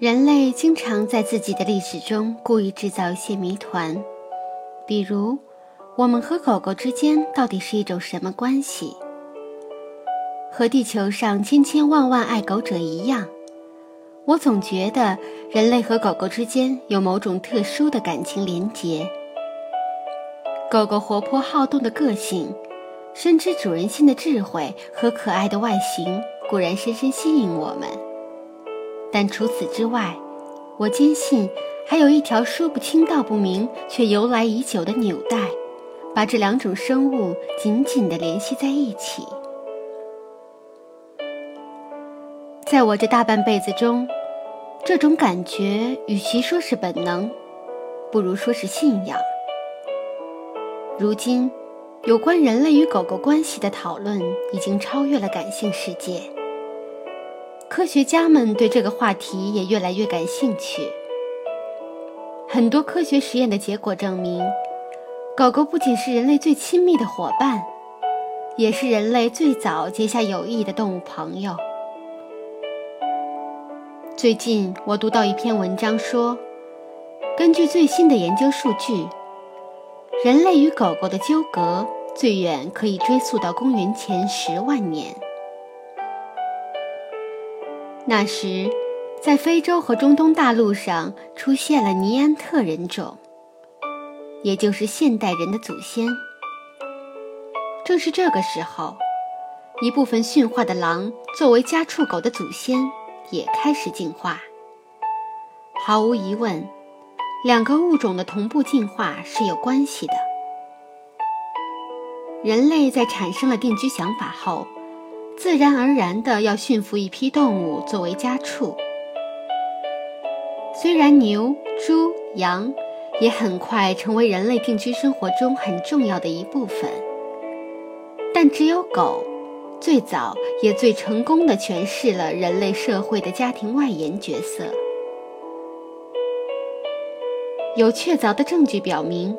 人类经常在自己的历史中故意制造一些谜团，比如，我们和狗狗之间到底是一种什么关系？和地球上千千万万爱狗者一样，我总觉得人类和狗狗之间有某种特殊的感情连结。狗狗活泼好动的个性，深知主人心的智慧和可爱的外形，固然深深吸引我们。但除此之外，我坚信还有一条说不清道不明却由来已久的纽带，把这两种生物紧紧地联系在一起。在我这大半辈子中，这种感觉与其说是本能，不如说是信仰。如今，有关人类与狗狗关系的讨论已经超越了感性世界。科学家们对这个话题也越来越感兴趣。很多科学实验的结果证明，狗狗不仅是人类最亲密的伙伴，也是人类最早结下友谊的动物朋友。最近，我读到一篇文章说，根据最新的研究数据。人类与狗狗的纠葛最远可以追溯到公元前十万年。那时，在非洲和中东大陆上出现了尼安特人种，也就是现代人的祖先。正是这个时候，一部分驯化的狼作为家畜狗的祖先也开始进化。毫无疑问。两个物种的同步进化是有关系的。人类在产生了定居想法后，自然而然的要驯服一批动物作为家畜。虽然牛、猪、羊也很快成为人类定居生活中很重要的一部分，但只有狗，最早也最成功的诠释了人类社会的家庭外延角色。有确凿的证据表明，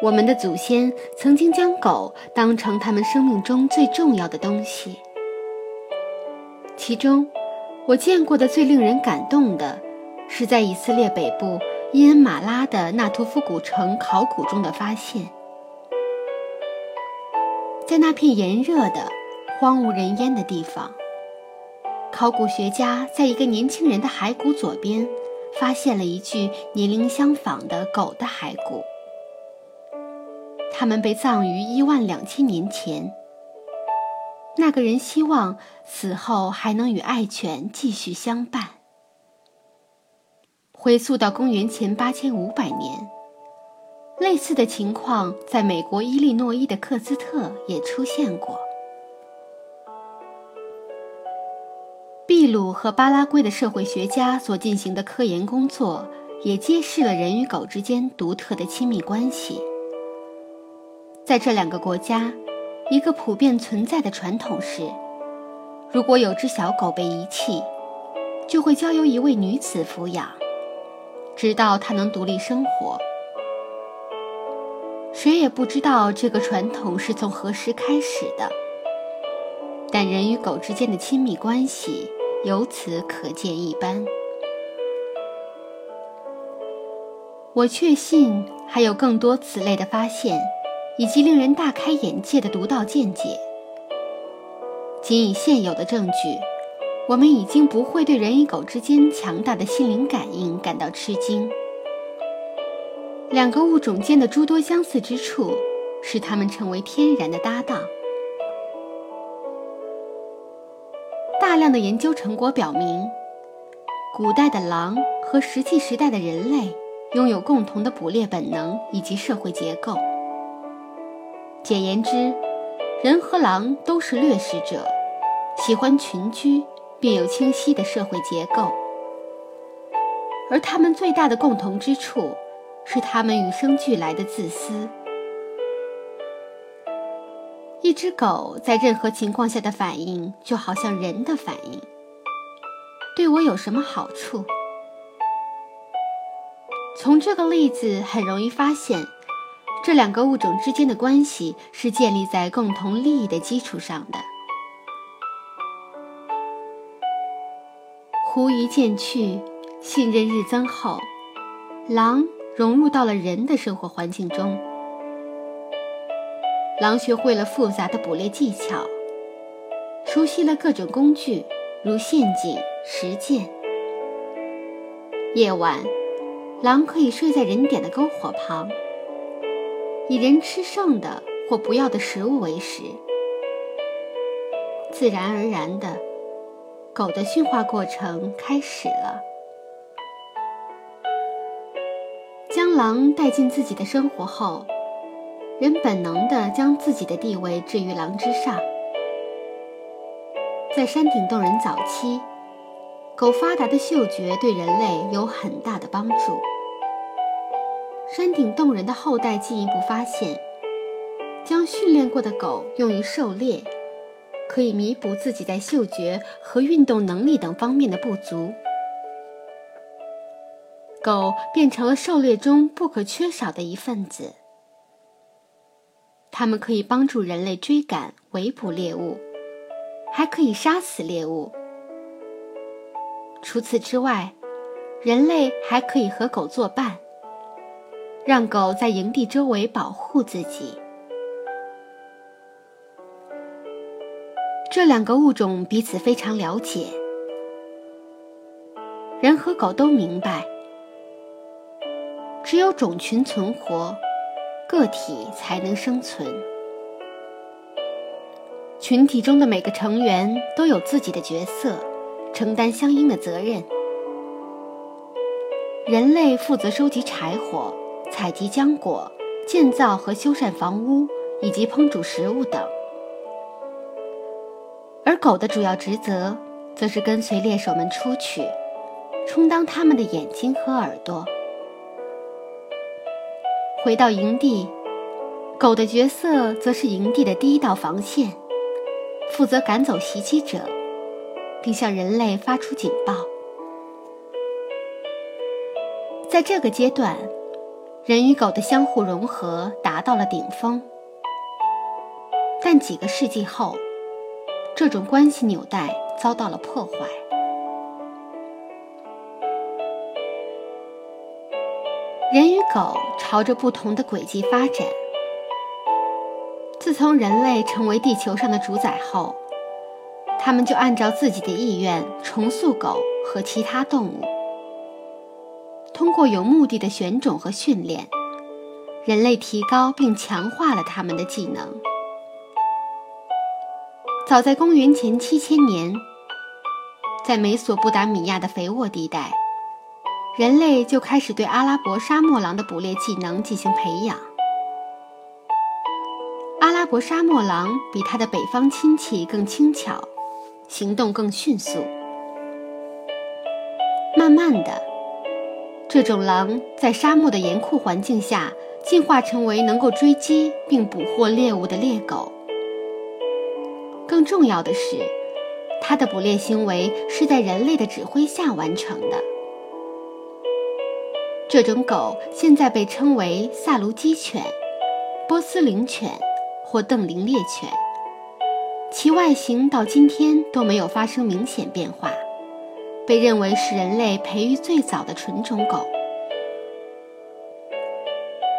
我们的祖先曾经将狗当成他们生命中最重要的东西。其中，我见过的最令人感动的，是在以色列北部伊恩马拉的纳图夫古城考古中的发现。在那片炎热的、荒无人烟的地方，考古学家在一个年轻人的骸骨左边。发现了一具年龄相仿的狗的骸骨，他们被葬于一万两千年前。那个人希望死后还能与爱犬继续相伴。回溯到公元前八千五百年，类似的情况在美国伊利诺伊的克斯特也出现过。秘鲁和巴拉圭的社会学家所进行的科研工作，也揭示了人与狗之间独特的亲密关系。在这两个国家，一个普遍存在的传统是：如果有只小狗被遗弃，就会交由一位女子抚养，直到它能独立生活。谁也不知道这个传统是从何时开始的，但人与狗之间的亲密关系。由此可见一斑。我确信还有更多此类的发现，以及令人大开眼界的独到见解。仅以现有的证据，我们已经不会对人与狗之间强大的心灵感应感到吃惊。两个物种间的诸多相似之处，使它们成为天然的搭档。大量的研究成果表明，古代的狼和石器时代的人类拥有共同的捕猎本能以及社会结构。简言之，人和狼都是掠食者，喜欢群居，并有清晰的社会结构。而他们最大的共同之处，是他们与生俱来的自私。一只狗在任何情况下的反应，就好像人的反应。对我有什么好处？从这个例子很容易发现，这两个物种之间的关系是建立在共同利益的基础上的。狐疑渐去，信任日增后，狼融入到了人的生活环境中。狼学会了复杂的捕猎技巧，熟悉了各种工具，如陷阱、石剑。夜晚，狼可以睡在人点的篝火旁，以人吃剩的或不要的食物为食。自然而然的。狗的驯化过程开始了。将狼带进自己的生活后，人本能地将自己的地位置于狼之上。在山顶洞人早期，狗发达的嗅觉对人类有很大的帮助。山顶洞人的后代进一步发现，将训练过的狗用于狩猎。可以弥补自己在嗅觉和运动能力等方面的不足。狗变成了狩猎中不可缺少的一份子。它们可以帮助人类追赶、围捕猎物，还可以杀死猎物。除此之外，人类还可以和狗作伴，让狗在营地周围保护自己。这两个物种彼此非常了解，人和狗都明白，只有种群存活，个体才能生存。群体中的每个成员都有自己的角色，承担相应的责任。人类负责收集柴火、采集浆果、建造和修缮房屋，以及烹煮食物等。而狗的主要职责，则是跟随猎手们出去，充当他们的眼睛和耳朵。回到营地，狗的角色则是营地的第一道防线，负责赶走袭击者，并向人类发出警报。在这个阶段，人与狗的相互融合达到了顶峰。但几个世纪后，这种关系纽带遭到了破坏。人与狗朝着不同的轨迹发展。自从人类成为地球上的主宰后，他们就按照自己的意愿重塑狗和其他动物。通过有目的的选种和训练，人类提高并强化了他们的技能。早在公元前七千年，在美索不达米亚的肥沃地带，人类就开始对阿拉伯沙漠狼的捕猎技能进行培养。阿拉伯沙漠狼比它的北方亲戚更轻巧，行动更迅速。慢慢的，这种狼在沙漠的严酷环境下进化成为能够追击并捕获猎物的猎狗。更重要的是，它的捕猎行为是在人类的指挥下完成的。这种狗现在被称为萨卢基犬、波斯灵犬或邓林猎犬，其外形到今天都没有发生明显变化，被认为是人类培育最早的纯种狗。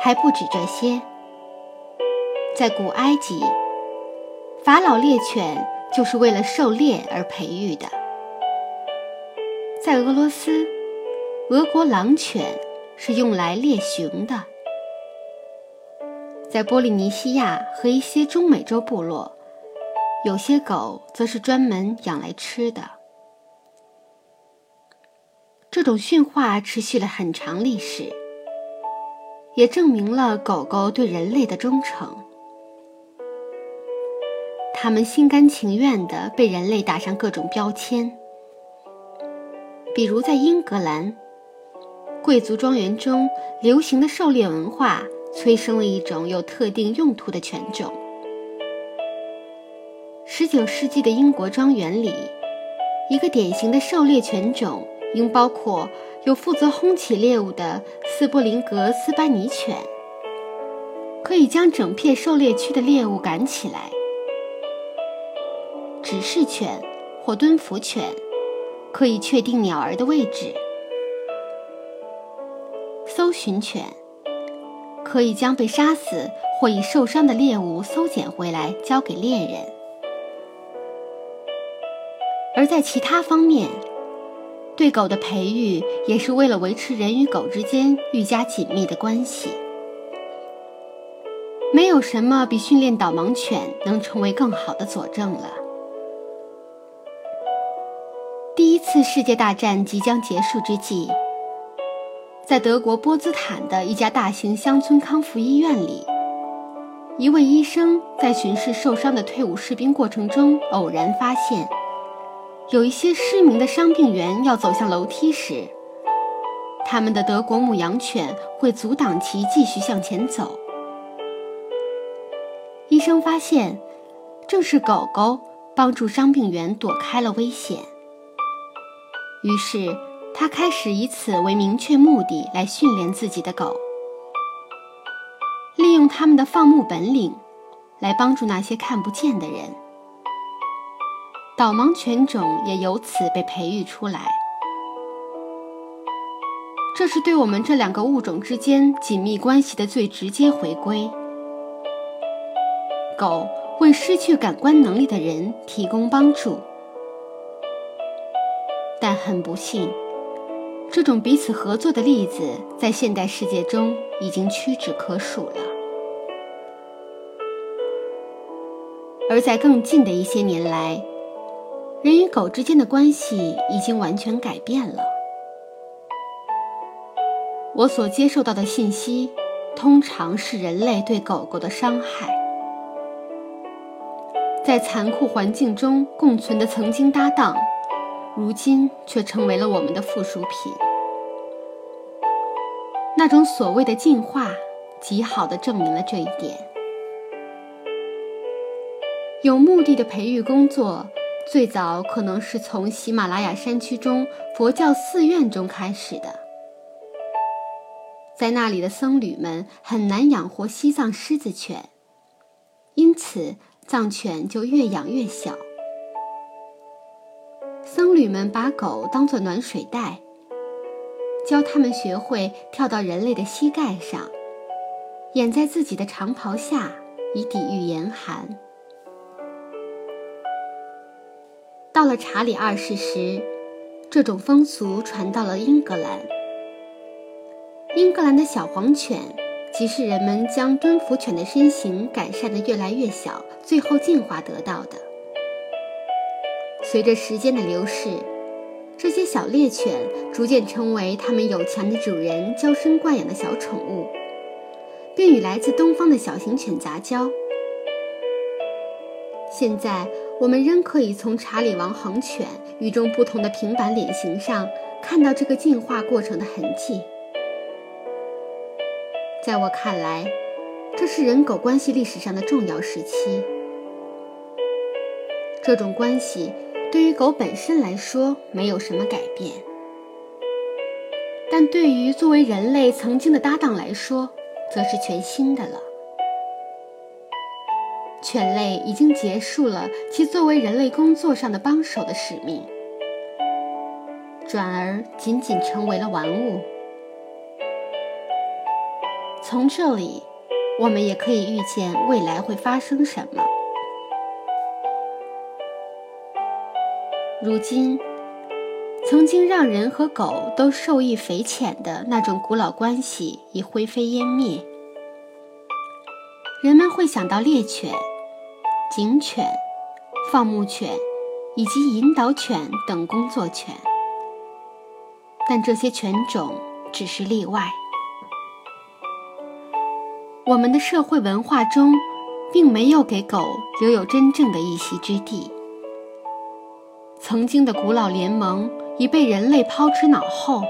还不止这些，在古埃及。法老猎犬就是为了狩猎而培育的。在俄罗斯，俄国狼犬是用来猎熊的。在波利尼西亚和一些中美洲部落，有些狗则是专门养来吃的。这种驯化持续了很长历史，也证明了狗狗对人类的忠诚。它们心甘情愿地被人类打上各种标签，比如在英格兰，贵族庄园中流行的狩猎文化催生了一种有特定用途的犬种。19世纪的英国庄园里，一个典型的狩猎犬种应包括有负责轰起猎物的斯波林格斯班尼犬，可以将整片狩猎区的猎物赶起来。指示犬或蹲伏犬，可以确定鸟儿的位置。搜寻犬可以将被杀死或已受伤的猎物搜捡回来交给猎人。而在其他方面，对狗的培育也是为了维持人与狗之间愈加紧密的关系。没有什么比训练导盲犬能成为更好的佐证了。第一次世界大战即将结束之际，在德国波茨坦的一家大型乡村康复医院里，一位医生在巡视受伤的退伍士兵过程中，偶然发现。有一些失明的伤病员要走向楼梯时，他们的德国牧羊犬会阻挡其继续向前走。医生发现，正是狗狗帮助伤病员躲开了危险。于是，他开始以此为明确目的来训练自己的狗，利用他们的放牧本领，来帮助那些看不见的人。导盲犬种也由此被培育出来，这是对我们这两个物种之间紧密关系的最直接回归。狗为失去感官能力的人提供帮助，但很不幸，这种彼此合作的例子在现代世界中已经屈指可数了。而在更近的一些年来，人与狗之间的关系已经完全改变了。我所接受到的信息，通常是人类对狗狗的伤害。在残酷环境中共存的曾经搭档，如今却成为了我们的附属品。那种所谓的进化，极好的证明了这一点。有目的的培育工作。最早可能是从喜马拉雅山区中佛教寺院中开始的，在那里的僧侣们很难养活西藏狮子犬，因此藏犬就越养越小。僧侣们把狗当作暖水袋，教他们学会跳到人类的膝盖上，掩在自己的长袍下，以抵御严寒。到了查理二世时，这种风俗传到了英格兰。英格兰的小黄犬，即是人们将蹲伏犬的身形改善的越来越小，最后进化得到的。随着时间的流逝，这些小猎犬逐渐成为他们有钱的主人娇生惯养的小宠物，并与来自东方的小型犬杂交。现在。我们仍可以从查理王恒犬与众不同的平板脸型上看到这个进化过程的痕迹。在我看来，这是人狗关系历史上的重要时期。这种关系对于狗本身来说没有什么改变，但对于作为人类曾经的搭档来说，则是全新的了。犬类已经结束了其作为人类工作上的帮手的使命，转而仅仅成为了玩物。从这里，我们也可以预见未来会发生什么。如今，曾经让人和狗都受益匪浅的那种古老关系已灰飞烟灭，人们会想到猎犬。警犬、放牧犬以及引导犬等工作犬，但这些犬种只是例外。我们的社会文化中，并没有给狗留有真正的一席之地。曾经的古老联盟已被人类抛之脑后。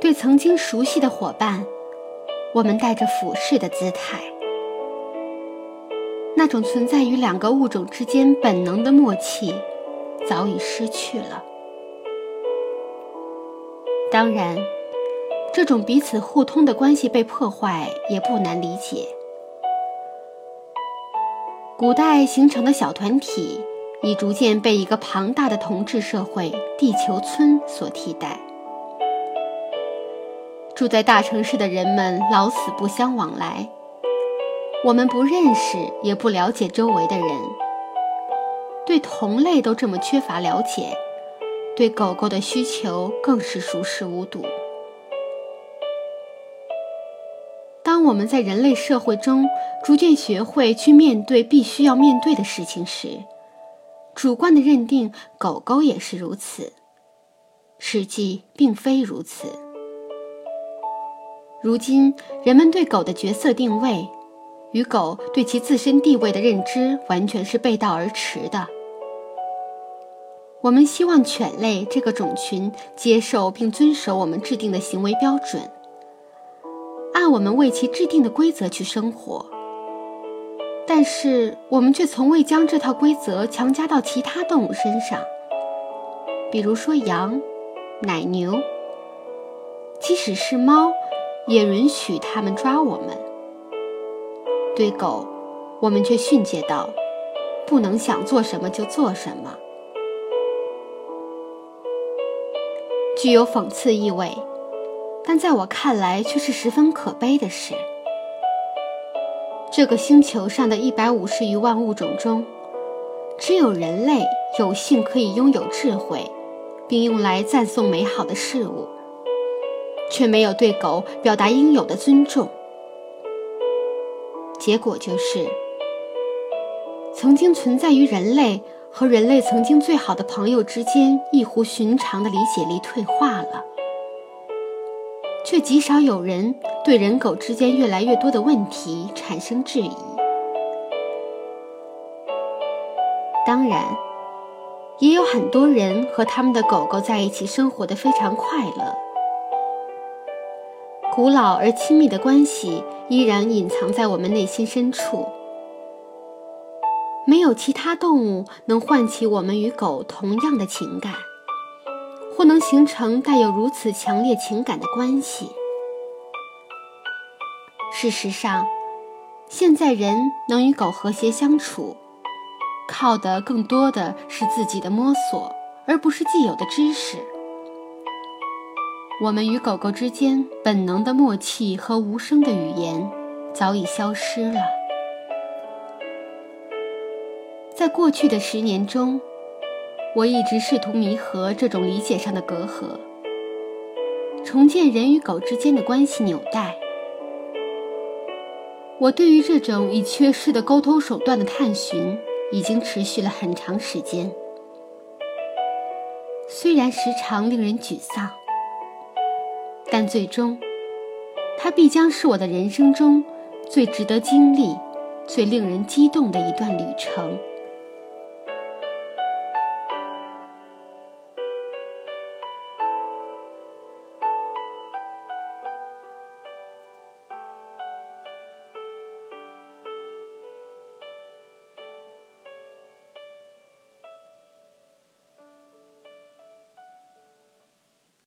对曾经熟悉的伙伴，我们带着俯视的姿态。那种存在于两个物种之间本能的默契，早已失去了。当然，这种彼此互通的关系被破坏也不难理解。古代形成的小团体，已逐渐被一个庞大的同质社会——地球村所替代。住在大城市的人们老死不相往来，我们不认识也不了解周围的人，对同类都这么缺乏了解，对狗狗的需求更是熟视无睹。当我们在人类社会中逐渐学会去面对必须要面对的事情时，主观的认定狗狗也是如此，实际并非如此。如今，人们对狗的角色定位，与狗对其自身地位的认知完全是背道而驰的。我们希望犬类这个种群接受并遵守我们制定的行为标准，按我们为其制定的规则去生活。但是，我们却从未将这套规则强加到其他动物身上，比如说羊、奶牛，即使是猫。也允许它们抓我们。对狗，我们却训诫道：“不能想做什么就做什么。”具有讽刺意味，但在我看来却是十分可悲的事。这个星球上的一百五十余万物种中，只有人类有幸可以拥有智慧，并用来赞颂美好的事物。却没有对狗表达应有的尊重，结果就是，曾经存在于人类和人类曾经最好的朋友之间异乎寻常的理解力退化了，却极少有人对人狗之间越来越多的问题产生质疑。当然，也有很多人和他们的狗狗在一起生活的非常快乐。古老而亲密的关系依然隐藏在我们内心深处。没有其他动物能唤起我们与狗同样的情感，或能形成带有如此强烈情感的关系。事实上，现在人能与狗和谐相处，靠的更多的是自己的摸索，而不是既有的知识。我们与狗狗之间本能的默契和无声的语言早已消失了。在过去的十年中，我一直试图弥合这种理解上的隔阂，重建人与狗之间的关系纽带。我对于这种已缺失的沟通手段的探寻，已经持续了很长时间，虽然时常令人沮丧。但最终，它必将是我的人生中最值得经历、最令人激动的一段旅程。